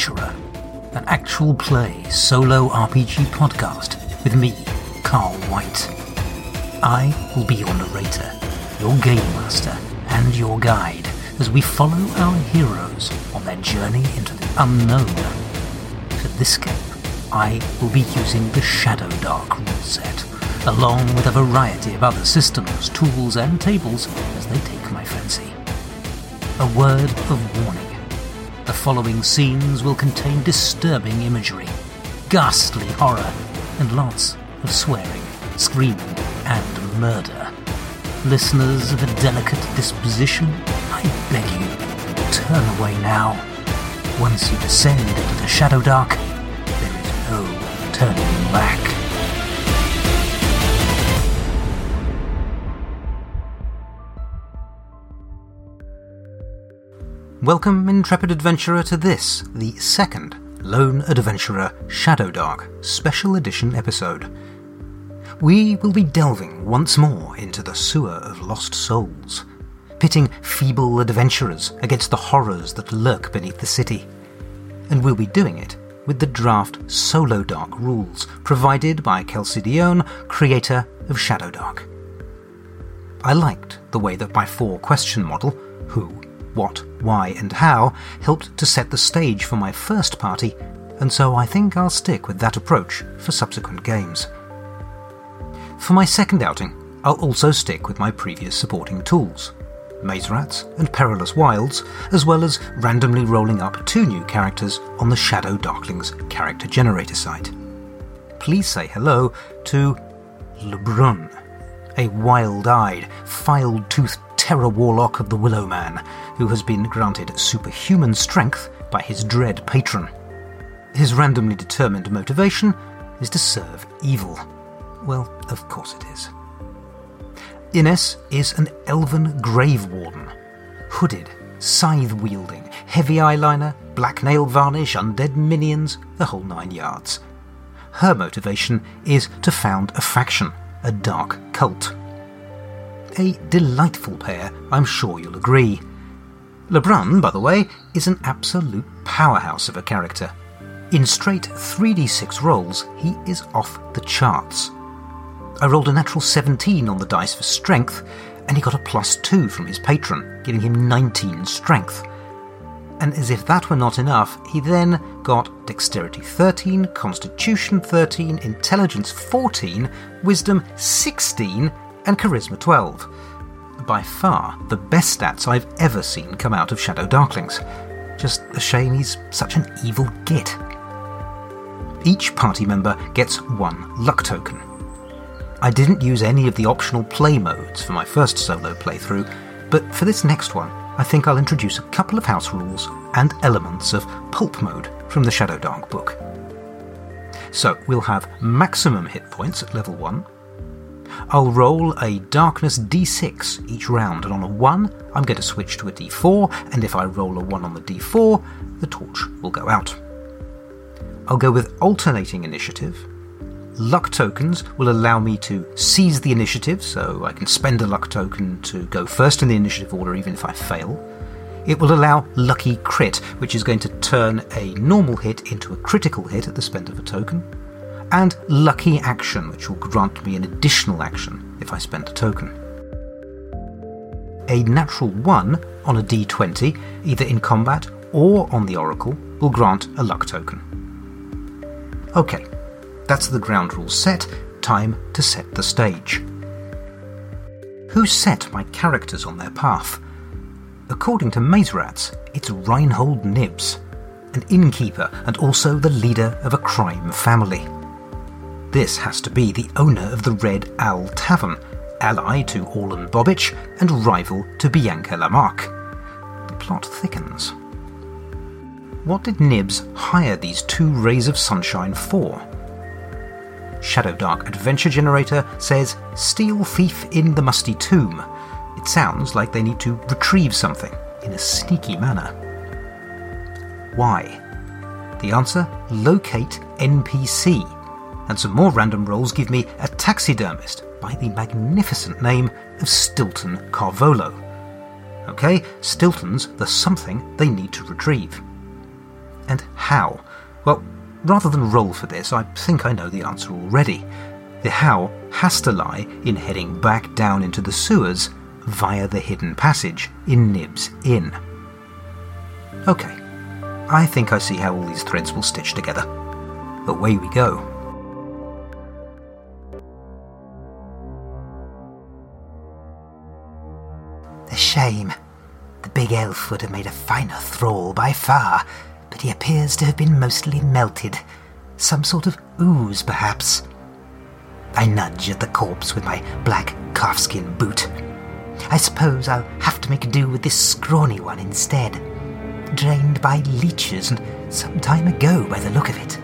Adventurer, an actual play solo RPG podcast with me, Carl White. I will be your narrator, your game master, and your guide as we follow our heroes on their journey into the unknown. For this game, I will be using the Shadow Dark rule set, along with a variety of other systems, tools, and tables as they take my fancy. A word of warning. The following scenes will contain disturbing imagery, ghastly horror, and lots of swearing, screaming, and murder. Listeners of a delicate disposition, I beg you, turn away now. Once you descend into the Shadow Dark, there is no turning back. Welcome, intrepid adventurer, to this, the second Lone Adventurer Shadow Dark Special Edition episode. We will be delving once more into the sewer of lost souls, pitting feeble adventurers against the horrors that lurk beneath the city. And we'll be doing it with the draft Solo Dark rules provided by Kelsey Dionne, creator of Shadow Dark. I liked the way that my four question model, who, what, why, and how, helped to set the stage for my first party, and so I think I'll stick with that approach for subsequent games. For my second outing, I'll also stick with my previous supporting tools Maze Rats and Perilous Wilds, as well as randomly rolling up two new characters on the Shadow Darklings character generator site. Please say hello to Lebrun, a wild eyed, file toothed terror warlock of the Willow Man, who has been granted superhuman strength by his dread patron. His randomly determined motivation is to serve evil. Well, of course it is. Ines is an elven grave warden. Hooded, scythe wielding, heavy eyeliner, black nail varnish, undead minions, the whole nine yards. Her motivation is to found a faction, a dark cult. A delightful pair, I'm sure you'll agree. Lebrun, by the way, is an absolute powerhouse of a character. In straight 3d6 rolls, he is off the charts. I rolled a natural 17 on the dice for strength, and he got a plus 2 from his patron, giving him 19 strength. And as if that were not enough, he then got Dexterity 13, Constitution 13, Intelligence 14, Wisdom 16, and Charisma 12. By far the best stats I've ever seen come out of Shadow Darklings. Just a shame he's such an evil git. Each party member gets one luck token. I didn't use any of the optional play modes for my first solo playthrough, but for this next one, I think I'll introduce a couple of house rules and elements of pulp mode from the Shadow Dark book. So we'll have maximum hit points at level 1. I'll roll a darkness d6 each round, and on a 1, I'm going to switch to a d4, and if I roll a 1 on the d4, the torch will go out. I'll go with alternating initiative, Luck tokens will allow me to seize the initiative, so I can spend a luck token to go first in the initiative order even if I fail. It will allow Lucky Crit, which is going to turn a normal hit into a critical hit at the spend of a token. And Lucky Action, which will grant me an additional action if I spend a token. A natural 1 on a d20, either in combat or on the Oracle, will grant a luck token. Okay, that's the ground rules set, time to set the stage. Who set my characters on their path? According to Maze Rats, it's Reinhold Nibs, an innkeeper and also the leader of a crime family. This has to be the owner of the Red Owl Tavern, ally to Orlan Bobbich and rival to Bianca Lamarck. The plot thickens. What did Nibs hire these two rays of sunshine for? Shadow Dark Adventure Generator says Steal Thief in the Musty Tomb. It sounds like they need to retrieve something in a sneaky manner. Why? The answer locate NPC. And some more random rolls give me a taxidermist by the magnificent name of Stilton Carvolo. Okay, Stilton's the something they need to retrieve. And how? Well, rather than roll for this, I think I know the answer already. The how has to lie in heading back down into the sewers via the hidden passage in Nib's Inn. Okay, I think I see how all these threads will stitch together. Away we go. Shame. The big elf would have made a finer thrall by far, but he appears to have been mostly melted. Some sort of ooze, perhaps. I nudge at the corpse with my black calfskin boot. I suppose I'll have to make do with this scrawny one instead. Drained by leeches and some time ago by the look of it.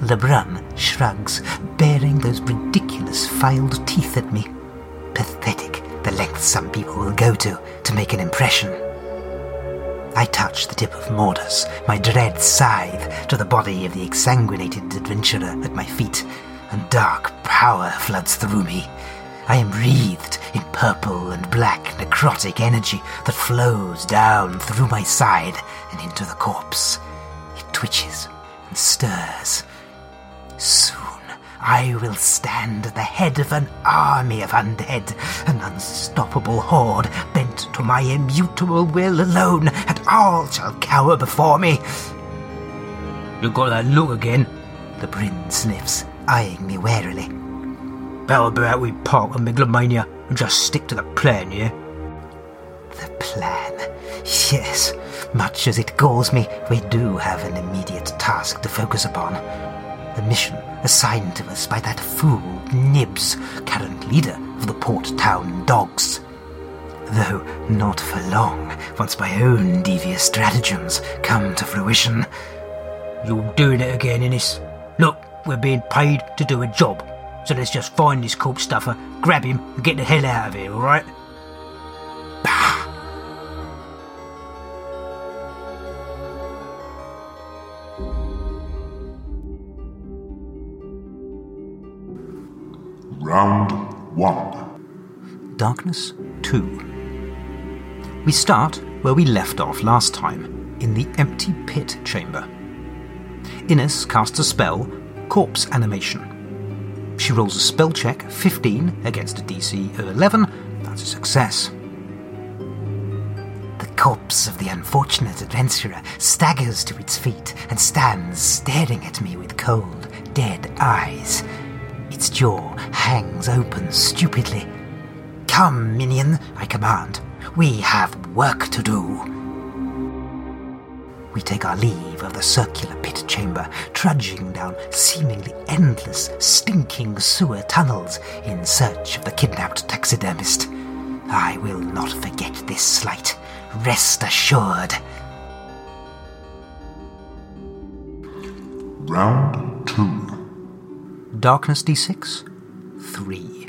Lebrun shrugs, baring those ridiculous filed teeth at me. Pathetic the lengths some people will go to to make an impression. I touch the tip of Mordus, my dread scythe, to the body of the exsanguinated adventurer at my feet, and dark power floods through me. I am wreathed in purple and black necrotic energy that flows down through my side and into the corpse. It twitches and stirs. I will stand at the head of an army of undead, an unstoppable horde bent to my immutable will alone, and all shall cower before me. You got that look again? Lebrun sniffs, eyeing me warily. How about we park on megalomania and just stick to the plan, yeah? The plan. Yes, much as it galls me, we do have an immediate task to focus upon. The mission assigned to us by that fool Nibs, current leader of the Port Town Dogs. Though not for long, once my own devious stratagems come to fruition. You're doing it again, Ines. Look, we're being paid to do a job. So let's just find this corpse stuffer, grab him, and get the hell out of here, alright? Round 1. Darkness 2. We start where we left off last time, in the empty pit chamber. Ines casts a spell, Corpse Animation. She rolls a spell check 15 against a DC of 11. That's a success. The corpse of the unfortunate adventurer staggers to its feet and stands staring at me with cold, dead eyes. Its jaw hangs open stupidly. Come, minion, I command. We have work to do. We take our leave of the circular pit chamber, trudging down seemingly endless, stinking sewer tunnels in search of the kidnapped taxidermist. I will not forget this slight. Rest assured. Round 2. Darkness d6? 3.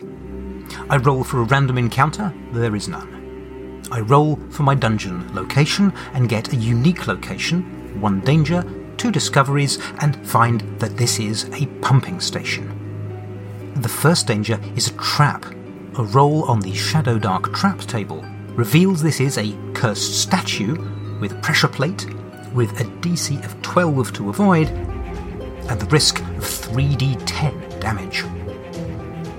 I roll for a random encounter, there is none. I roll for my dungeon location and get a unique location, one danger, two discoveries, and find that this is a pumping station. The first danger is a trap. A roll on the Shadow Dark trap table reveals this is a cursed statue with a pressure plate, with a DC of 12 to avoid, and the risk of 3d10 damage.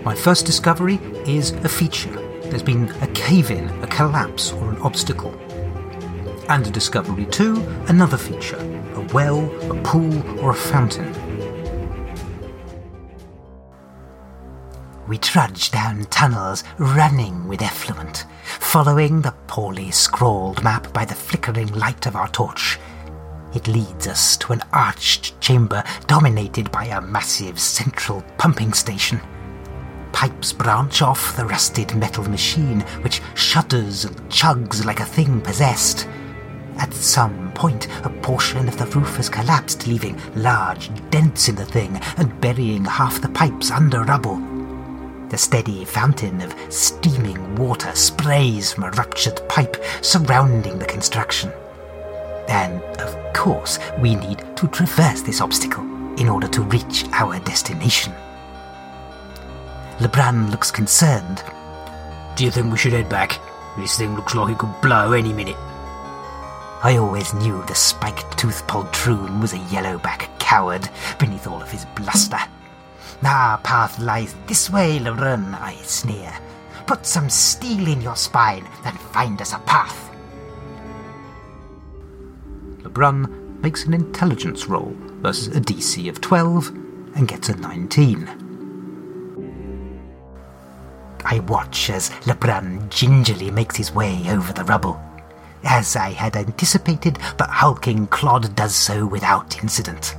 My first discovery is a feature. There's been a cave in, a collapse, or an obstacle. And a discovery two, another feature a well, a pool, or a fountain. We trudge down tunnels running with effluent, following the poorly scrawled map by the flickering light of our torch. It leads us to an arched chamber dominated by a massive central pumping station. Pipes branch off the rusted metal machine, which shudders and chugs like a thing possessed. At some point, a portion of the roof has collapsed, leaving large dents in the thing and burying half the pipes under rubble. The steady fountain of steaming water sprays from a ruptured pipe surrounding the construction. And, of course, we need to traverse this obstacle in order to reach our destination. Lebrun looks concerned. Do you think we should head back? This thing looks like it could blow any minute. I always knew the spiked tooth poltroon was a yellowback coward beneath all of his bluster. Our path lies this way, Lebrun, I sneer. Put some steel in your spine and find us a path. Lebrun makes an intelligence roll versus a DC of 12 and gets a 19. I watch as Lebrun gingerly makes his way over the rubble. As I had anticipated, but hulking Clod does so without incident.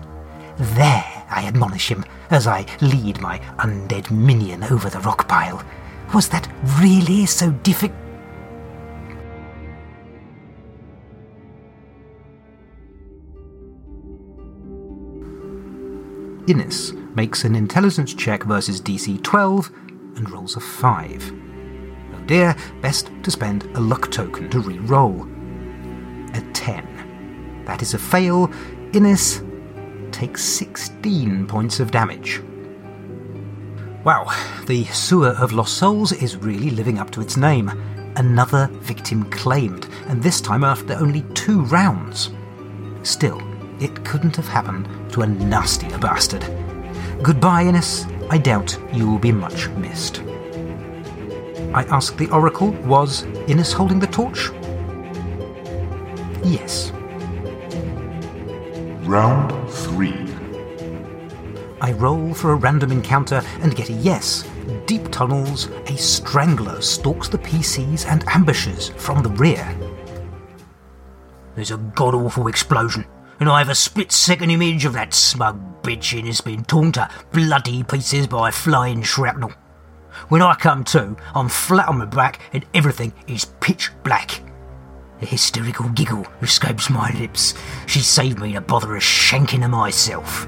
There, I admonish him as I lead my undead minion over the rock pile. Was that really so difficult? Ines makes an intelligence check versus DC 12 and rolls a 5. Oh dear, best to spend a luck token to re roll. A 10. That is a fail. Ines takes 16 points of damage. Wow, the Sewer of Lost Souls is really living up to its name. Another victim claimed, and this time after only two rounds. Still, it couldn't have happened to a nastier bastard. Goodbye, Ines. I doubt you will be much missed. I asked the Oracle, was Ines holding the torch? Yes. Round 3. I roll for a random encounter and get a yes. Deep tunnels, a strangler stalks the PCs and ambushes from the rear. There's a god awful explosion, and I have a split second image of that smug bitch in has been torn to bloody pieces by flying shrapnel. When I come to, I'm flat on my back and everything is pitch black. A hysterical giggle escapes my lips. She saved me the bother of shanking her myself.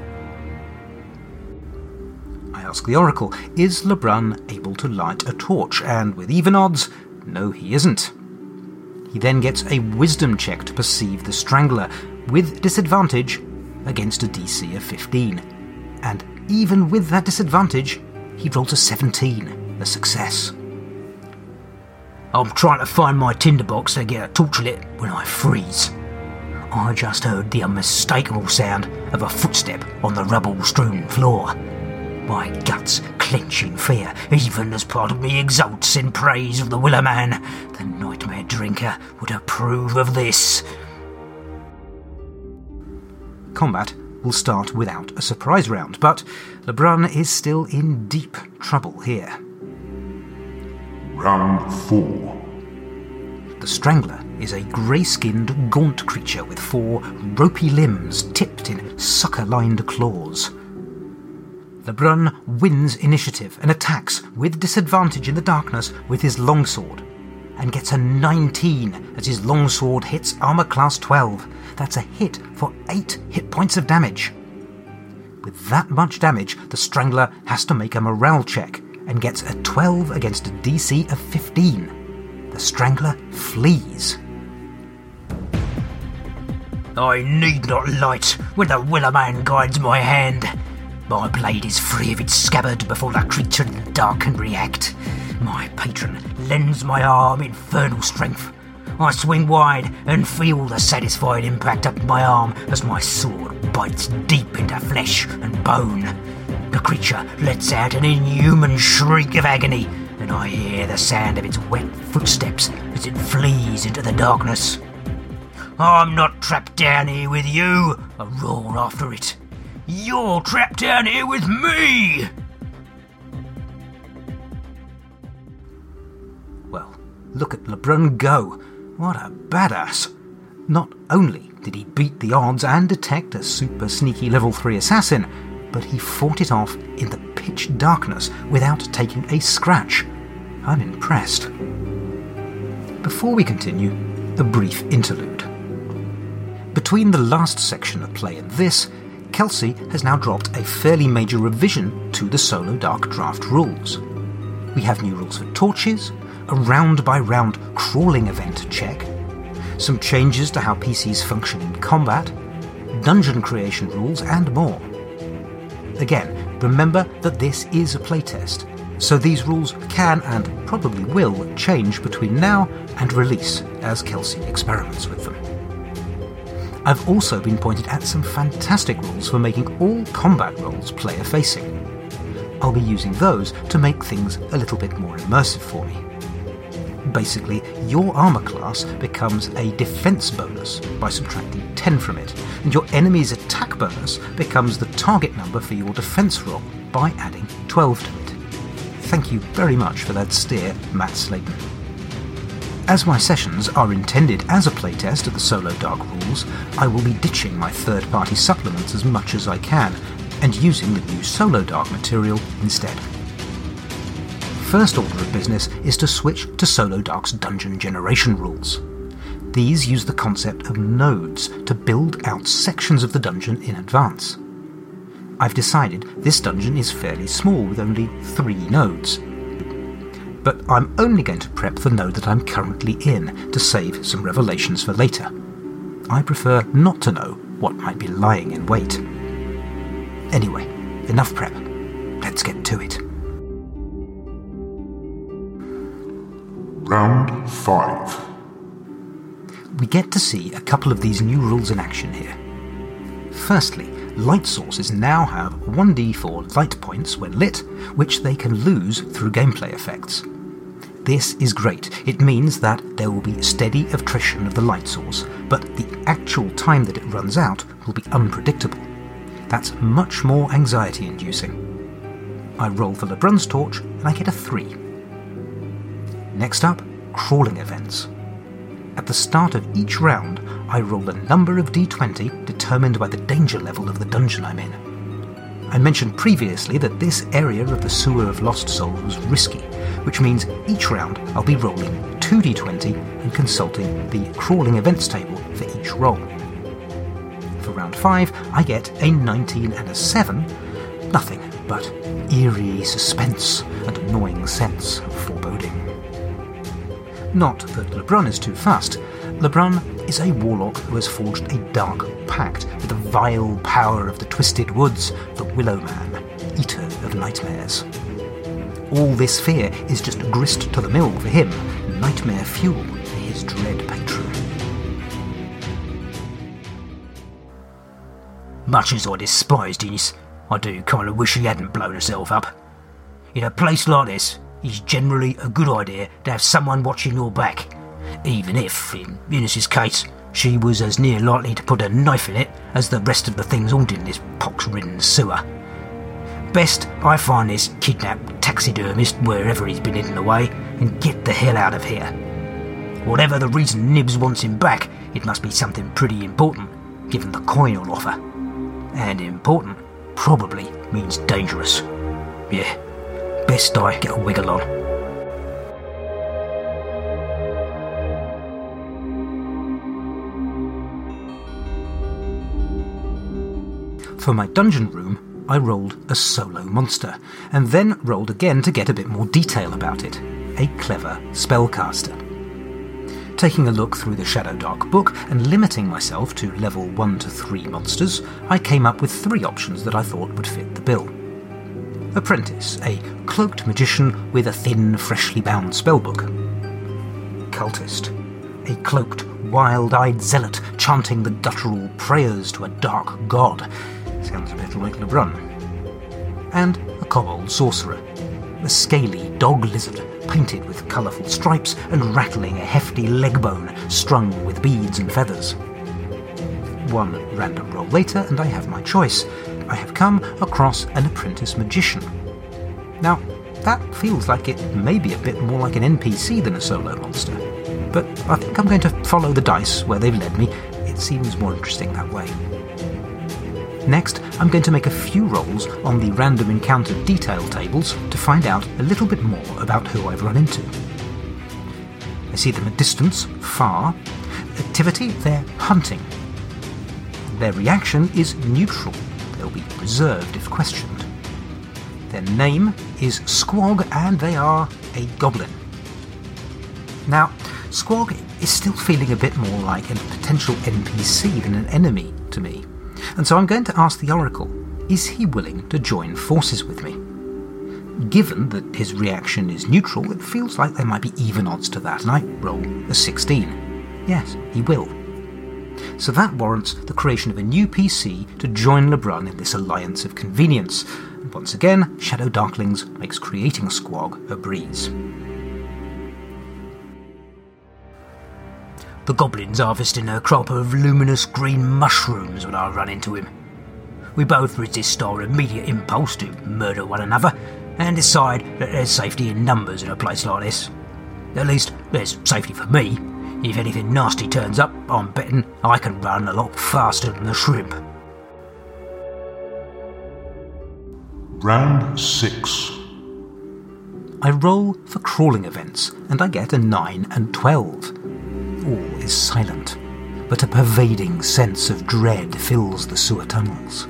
I ask the Oracle, is Lebrun able to light a torch? And with even odds, no, he isn't. He then gets a wisdom check to perceive the strangler, with disadvantage against a DC of 15. And even with that disadvantage, he rolls a 17, a success. I'm trying to find my tinderbox to get a torch lit when I freeze. I just heard the unmistakable sound of a footstep on the rubble strewn floor. My guts clench in fear, even as part of me exults in praise of the Willow Man. The nightmare drinker would approve of this. Combat will start without a surprise round, but Lebrun is still in deep trouble here. Round 4. The Strangler is a grey skinned, gaunt creature with four ropey limbs tipped in sucker lined claws. Lebrun wins initiative and attacks with disadvantage in the darkness with his longsword, and gets a 19 as his longsword hits armor class 12. That's a hit for 8 hit points of damage. With that much damage, the Strangler has to make a morale check and gets a 12 against a DC of 15. The Strangler flees. I need not light when the Willow Man guides my hand. My blade is free of its scabbard before the creature in the dark can react. My patron lends my arm infernal strength. I swing wide and feel the satisfied impact of my arm as my sword bites deep into flesh and bone. The creature lets out an inhuman shriek of agony, and I hear the sound of its wet footsteps as it flees into the darkness. I'm not trapped down here with you, I roar after it. You're trapped down here with me! Look at Lebrun go. What a badass. Not only did he beat the odds and detect a super sneaky level 3 assassin, but he fought it off in the pitch darkness without taking a scratch. I'm impressed. Before we continue, a brief interlude. Between the last section of play and this, Kelsey has now dropped a fairly major revision to the solo Dark Draft rules. We have new rules for torches, a round by round crawling event check, some changes to how PCs function in combat, dungeon creation rules, and more. Again, remember that this is a playtest, so these rules can and probably will change between now and release as Kelsey experiments with them. I've also been pointed at some fantastic rules for making all combat roles player facing. I'll be using those to make things a little bit more immersive for me. Basically, your armor class becomes a defense bonus by subtracting 10 from it, and your enemy's attack bonus becomes the target number for your defense roll by adding 12 to it. Thank you very much for that steer, Matt Slayton. As my sessions are intended as a playtest of the Solo Dark rules, I will be ditching my third party supplements as much as I can, and using the new Solo Dark material instead first order of business is to switch to Solo Dark's dungeon generation rules. These use the concept of nodes to build out sections of the dungeon in advance. I've decided this dungeon is fairly small with only three nodes. But I'm only going to prep the node that I'm currently in to save some revelations for later. I prefer not to know what might be lying in wait. Anyway, enough prep. Let's get to it. Round 5. We get to see a couple of these new rules in action here. Firstly, light sources now have 1d4 light points when lit, which they can lose through gameplay effects. This is great. It means that there will be steady attrition of the light source, but the actual time that it runs out will be unpredictable. That's much more anxiety inducing. I roll for Lebrun's torch and I get a 3. Next up, crawling events. At the start of each round, I roll a number of d20 determined by the danger level of the dungeon I'm in. I mentioned previously that this area of the Sewer of Lost Soul was risky, which means each round I'll be rolling 2d20 and consulting the crawling events table for each roll. For round 5, I get a 19 and a 7, nothing but eerie suspense and annoying sense of foreboding. Not that Lebrun is too fast. Lebrun is a warlock who has forged a dark pact with the vile power of the Twisted Woods, the Willow Man, eater of nightmares. All this fear is just grist to the mill for him, nightmare fuel for his dread patron. Much as I despise Dennis, I do kind of wish he hadn't blown herself up. In a place like this, it's generally a good idea to have someone watching your back, even if, in Eunice's case, she was as near likely to put a knife in it as the rest of the things haunting this pox-ridden sewer. Best I find this kidnapped taxidermist wherever he's been hidden away and get the hell out of here. Whatever the reason Nibs wants him back, it must be something pretty important, given the coin he'll offer. And important probably means dangerous. Yeah, Best I get a wiggle on. For my dungeon room, I rolled a solo monster, and then rolled again to get a bit more detail about it a clever spellcaster. Taking a look through the Shadow Dark book and limiting myself to level 1 to 3 monsters, I came up with three options that I thought would fit the bill. Apprentice, a cloaked magician with a thin, freshly bound spellbook. Cultist, a cloaked, wild eyed zealot chanting the guttural prayers to a dark god. Sounds a bit like Lebrun. And a kobold sorcerer, a scaly dog lizard painted with colourful stripes and rattling a hefty leg bone strung with beads and feathers. One random roll later, and I have my choice. I have come across an apprentice magician. Now, that feels like it may be a bit more like an NPC than a solo monster, but I think I'm going to follow the dice where they've led me. It seems more interesting that way. Next, I'm going to make a few rolls on the random encounter detail tables to find out a little bit more about who I've run into. I see them at distance, far. Activity, they're hunting. Their reaction is neutral, reserved if questioned. Their name is Squog, and they are a goblin. Now, Squog is still feeling a bit more like a potential NPC than an enemy to me, and so I'm going to ask the Oracle is he willing to join forces with me? Given that his reaction is neutral, it feels like there might be even odds to that, and I roll a 16. Yes, he will. So that warrants the creation of a new PC to join Lebrun in this alliance of convenience. And once again, Shadow Darklings makes creating Squog a breeze. The goblin's harvesting a crop of luminous green mushrooms when I run into him. We both resist our immediate impulse to murder one another and decide that there's safety in numbers in a place like this. At least, there's safety for me. If anything nasty turns up, I'm betting I can run a lot faster than the shrimp. Round 6. I roll for crawling events, and I get a 9 and 12. All is silent, but a pervading sense of dread fills the sewer tunnels.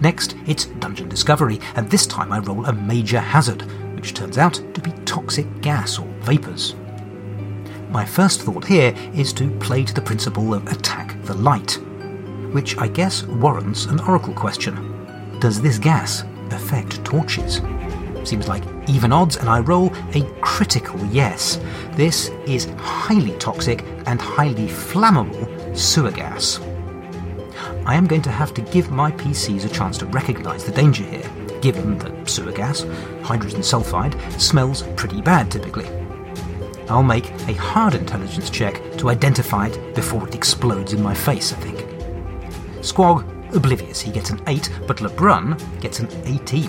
Next, it's dungeon discovery, and this time I roll a major hazard, which turns out to be toxic gas or vapours. My first thought here is to play to the principle of attack the light, which I guess warrants an oracle question. Does this gas affect torches? Seems like even odds, and I roll a critical yes. This is highly toxic and highly flammable sewer gas. I am going to have to give my PCs a chance to recognise the danger here, given that sewer gas, hydrogen sulfide, smells pretty bad typically. I'll make a hard intelligence check to identify it before it explodes in my face, I think. Squog, oblivious, he gets an 8, but Lebrun gets an 18.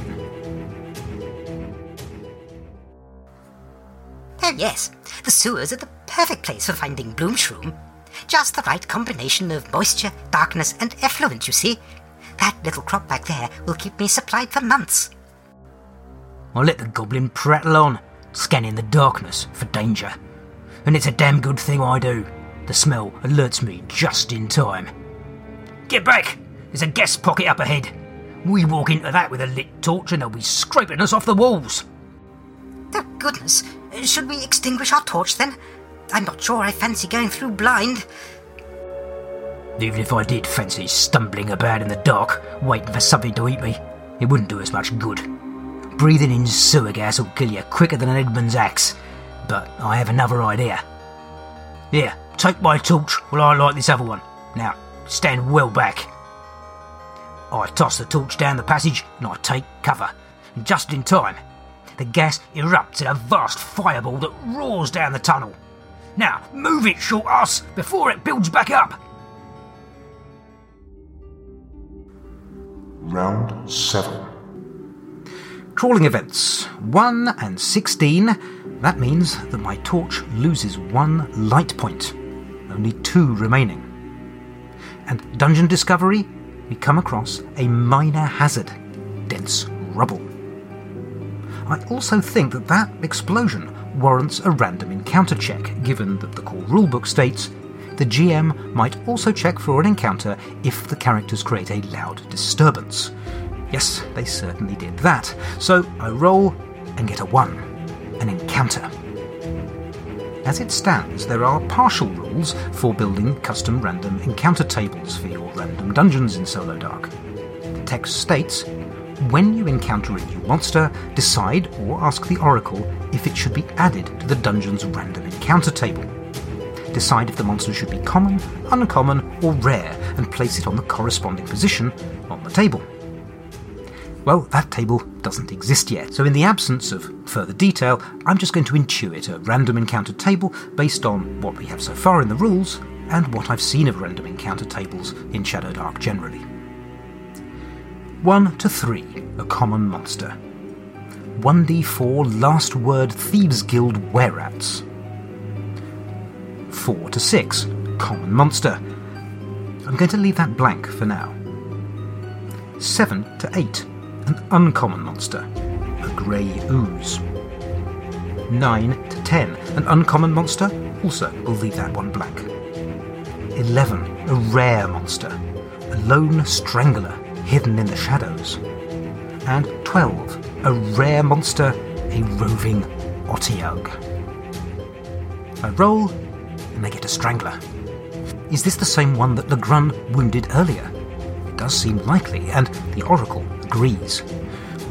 Oh, yes, the sewers are the perfect place for finding Bloomshroom. Just the right combination of moisture, darkness, and effluent, you see. That little crop back there will keep me supplied for months. I let the goblin prattle on, scanning the darkness for danger. And it's a damn good thing I do. The smell alerts me just in time. Get back! There's a gas pocket up ahead. We walk into that with a lit torch and they'll be scraping us off the walls. Oh, goodness. Should we extinguish our torch then? I'm not sure I fancy going through blind. Even if I did fancy stumbling about in the dark, waiting for something to eat me, it wouldn't do us much good. Breathing in sewer gas will kill you quicker than an Edmund's axe. But I have another idea. Here, take my torch while I light this other one. Now, stand well back. I toss the torch down the passage and I take cover. And just in time, the gas erupts in a vast fireball that roars down the tunnel. Now, move it, short ass, before it builds back up. Round 7. Crawling events 1 and 16. That means that my torch loses one light point, only two remaining. And dungeon discovery, we come across a minor hazard dense rubble. I also think that that explosion warrants a random encounter check, given that the core rulebook states the GM might also check for an encounter if the characters create a loud disturbance. Yes, they certainly did that. So I roll and get a 1. An encounter. As it stands, there are partial rules for building custom random encounter tables for your random dungeons in Solo Dark. The text states when you encounter a new monster, decide or ask the Oracle if it should be added to the dungeon's random encounter table. Decide if the monster should be common, uncommon, or rare, and place it on the corresponding position on the table. Well, that table doesn't exist yet, so in the absence of further detail, I'm just going to intuit a random encounter table based on what we have so far in the rules and what I've seen of random encounter tables in Shadow Dark generally. 1 to 3, a common monster. 1d4 Last Word Thieves Guild Wererats. 4 to 6, common monster. I'm going to leave that blank for now. 7 to 8, an uncommon monster, a grey ooze. 9 to 10, an uncommon monster, also we'll leave that one blank. 11, a rare monster, a lone strangler hidden in the shadows. And 12, a rare monster, a roving Otyugh. I roll, and I get a strangler. Is this the same one that Lebrun wounded earlier? Does seem likely, and the Oracle agrees.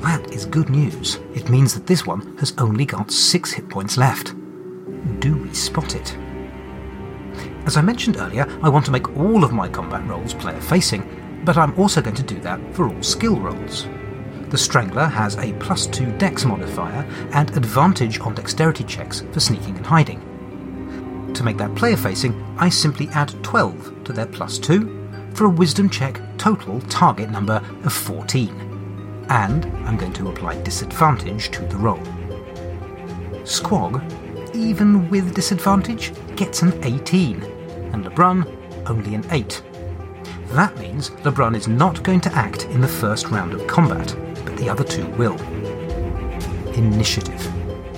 That is good news. It means that this one has only got six hit points left. Do we spot it? As I mentioned earlier, I want to make all of my combat rolls player facing, but I'm also going to do that for all skill rolls. The Strangler has a plus 2 dex modifier and advantage on dexterity checks for sneaking and hiding. To make that player facing, I simply add 12 to their plus 2 for a wisdom check total target number of 14. And I'm going to apply disadvantage to the roll. Squog, even with disadvantage, gets an 18, and Lebrun only an 8. That means Lebrun is not going to act in the first round of combat, but the other two will. Initiative.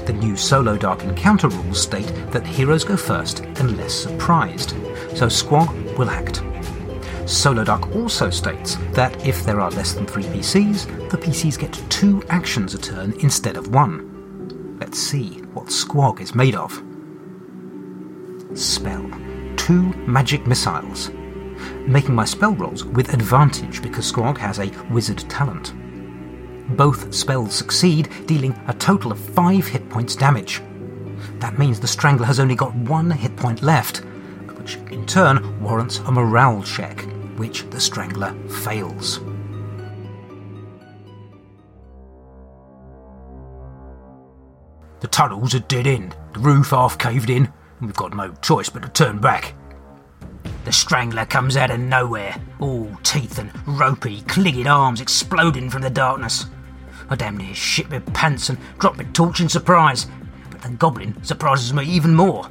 The new solo dark encounter rules state that heroes go first unless surprised, so Squog will act. Solo Dark also states that if there are less than three PCs, the PCs get two actions a turn instead of one. Let's see what Squog is made of. Spell. Two magic missiles. Making my spell rolls with advantage because Squog has a wizard talent. Both spells succeed, dealing a total of 5 hit points damage. That means the Strangler has only got one hit point left, which in turn warrants a morale check, which the Strangler fails. The tunnel's a dead end, the roof half caved in, and we've got no choice but to turn back. The strangler comes out of nowhere, all teeth and ropey, clinging arms exploding from the darkness. I damn near shit my pants and drop my torch in surprise, but the goblin surprises me even more.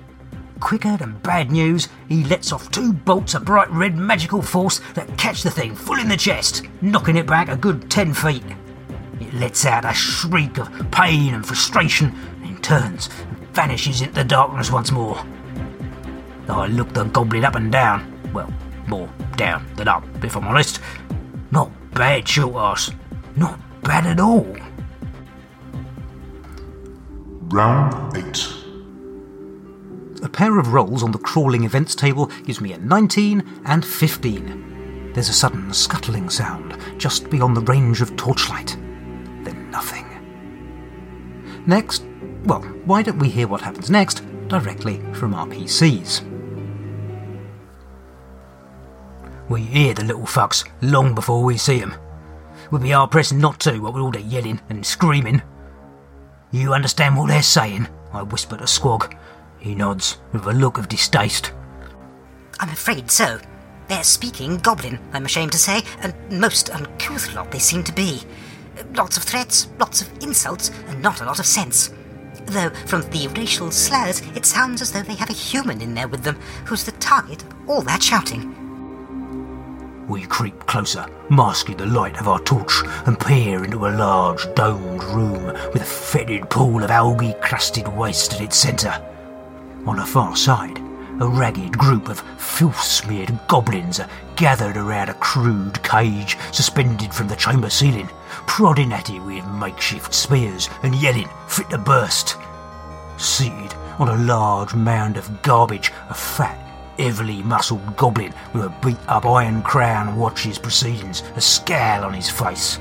Quicker than bad news, he lets off two bolts of bright red magical force that catch the thing full in the chest, knocking it back a good ten feet. It lets out a shriek of pain and frustration, and turns and vanishes into the darkness once more. I looked the goblin up and down. Well, more down than up, if I'm honest. Not bad, short ass. Not bad at all. Round 8. A pair of rolls on the crawling events table gives me a 19 and 15. There's a sudden scuttling sound just beyond the range of torchlight. Then nothing. Next, well, why don't we hear what happens next directly from our PCs? We hear the little fucks long before we see 'em. We'd be hard pressed not to, what with all the yelling and screaming. You understand what they're saying? I whisper to Squog. He nods with a look of distaste. I'm afraid so. They're speaking goblin, I'm ashamed to say, and most uncouth lot they seem to be. Lots of threats, lots of insults, and not a lot of sense. Though, from the racial slurs, it sounds as though they have a human in there with them, who's the target of all that shouting. We creep closer, masking the light of our torch, and peer into a large domed room with a fetid pool of algae crusted waste at its centre. On the far side, a ragged group of filth smeared goblins are gathered around a crude cage suspended from the chamber ceiling, prodding at it with makeshift spears and yelling fit to burst. Seated on a large mound of garbage, a fat, heavily muscled goblin with a beat up iron crown watches proceedings, a scowl on his face.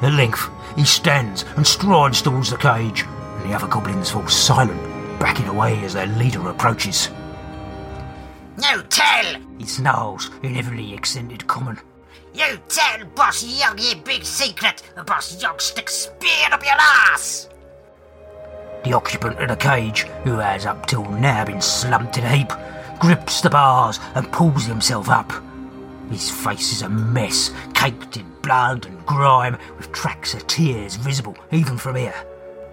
At length, he stands and strides towards the cage, and the other goblins fall silent, backing away as their leader approaches. You tell! He snarls in heavily accented common. You tell Boss Young your big secret, and Boss Young stick spear up your ass! The occupant of the cage, who has up till now been slumped in a heap, grips the bars and pulls himself up. His face is a mess, caked in blood and grime, with tracks of tears visible even from here.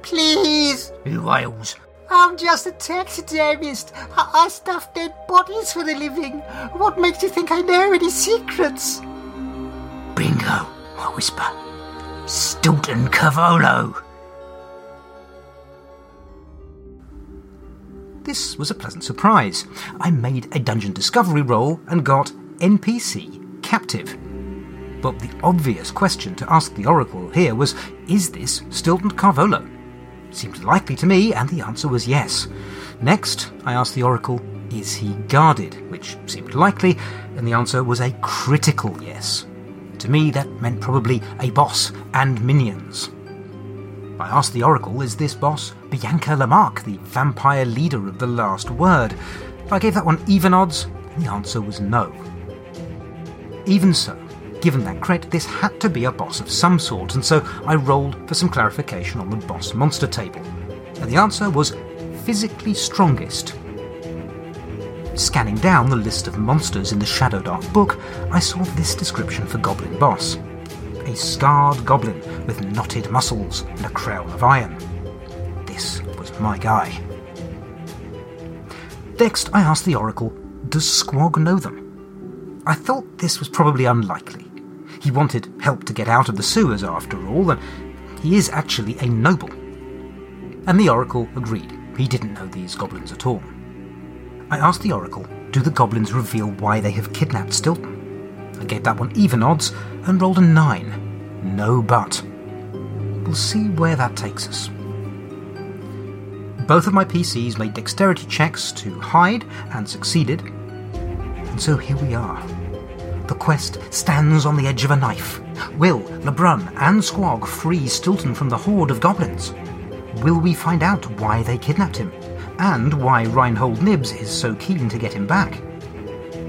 Please, He wails, I'm just a taxidermist. I, I stuff dead bodies for a living. What makes you think I know any secrets? Bingo, I whisper. Stilton Cavolo. This was a pleasant surprise. I made a dungeon discovery roll and got NPC captive. But the obvious question to ask the Oracle here was Is this Stilton Carvolo? Seemed likely to me, and the answer was yes. Next, I asked the Oracle Is he guarded? Which seemed likely, and the answer was a critical yes. To me, that meant probably a boss and minions. I asked the Oracle, is this boss Bianca Lamarck, the vampire leader of the Last Word? I gave that one even odds, and the answer was no. Even so, given that crit, this had to be a boss of some sort, and so I rolled for some clarification on the boss monster table. And the answer was physically strongest. Scanning down the list of monsters in the Shadow Dark book, I saw this description for Goblin Boss a scarred goblin with knotted muscles and a crown of iron. This was my guy. Next, I asked the Oracle, Does Squog know them? I thought this was probably unlikely. He wanted help to get out of the sewers, after all, and he is actually a noble. And the Oracle agreed. He didn't know these goblins at all. I asked the Oracle, Do the goblins reveal why they have kidnapped Stilton? I gave that one even odds and rolled a 9. No but. We'll see where that takes us. Both of my PCs made dexterity checks to hide and succeeded. And so here we are. The quest stands on the edge of a knife. Will Lebrun and Squog free Stilton from the horde of goblins? Will we find out why they kidnapped him? And why Reinhold Nibs is so keen to get him back?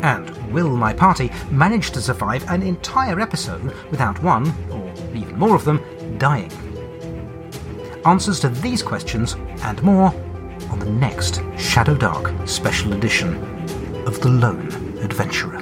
And will my party manage to survive an entire episode without one, or even more of them, dying? Answers to these questions and more on the next Shadow Dark special edition of The Lone Adventurer.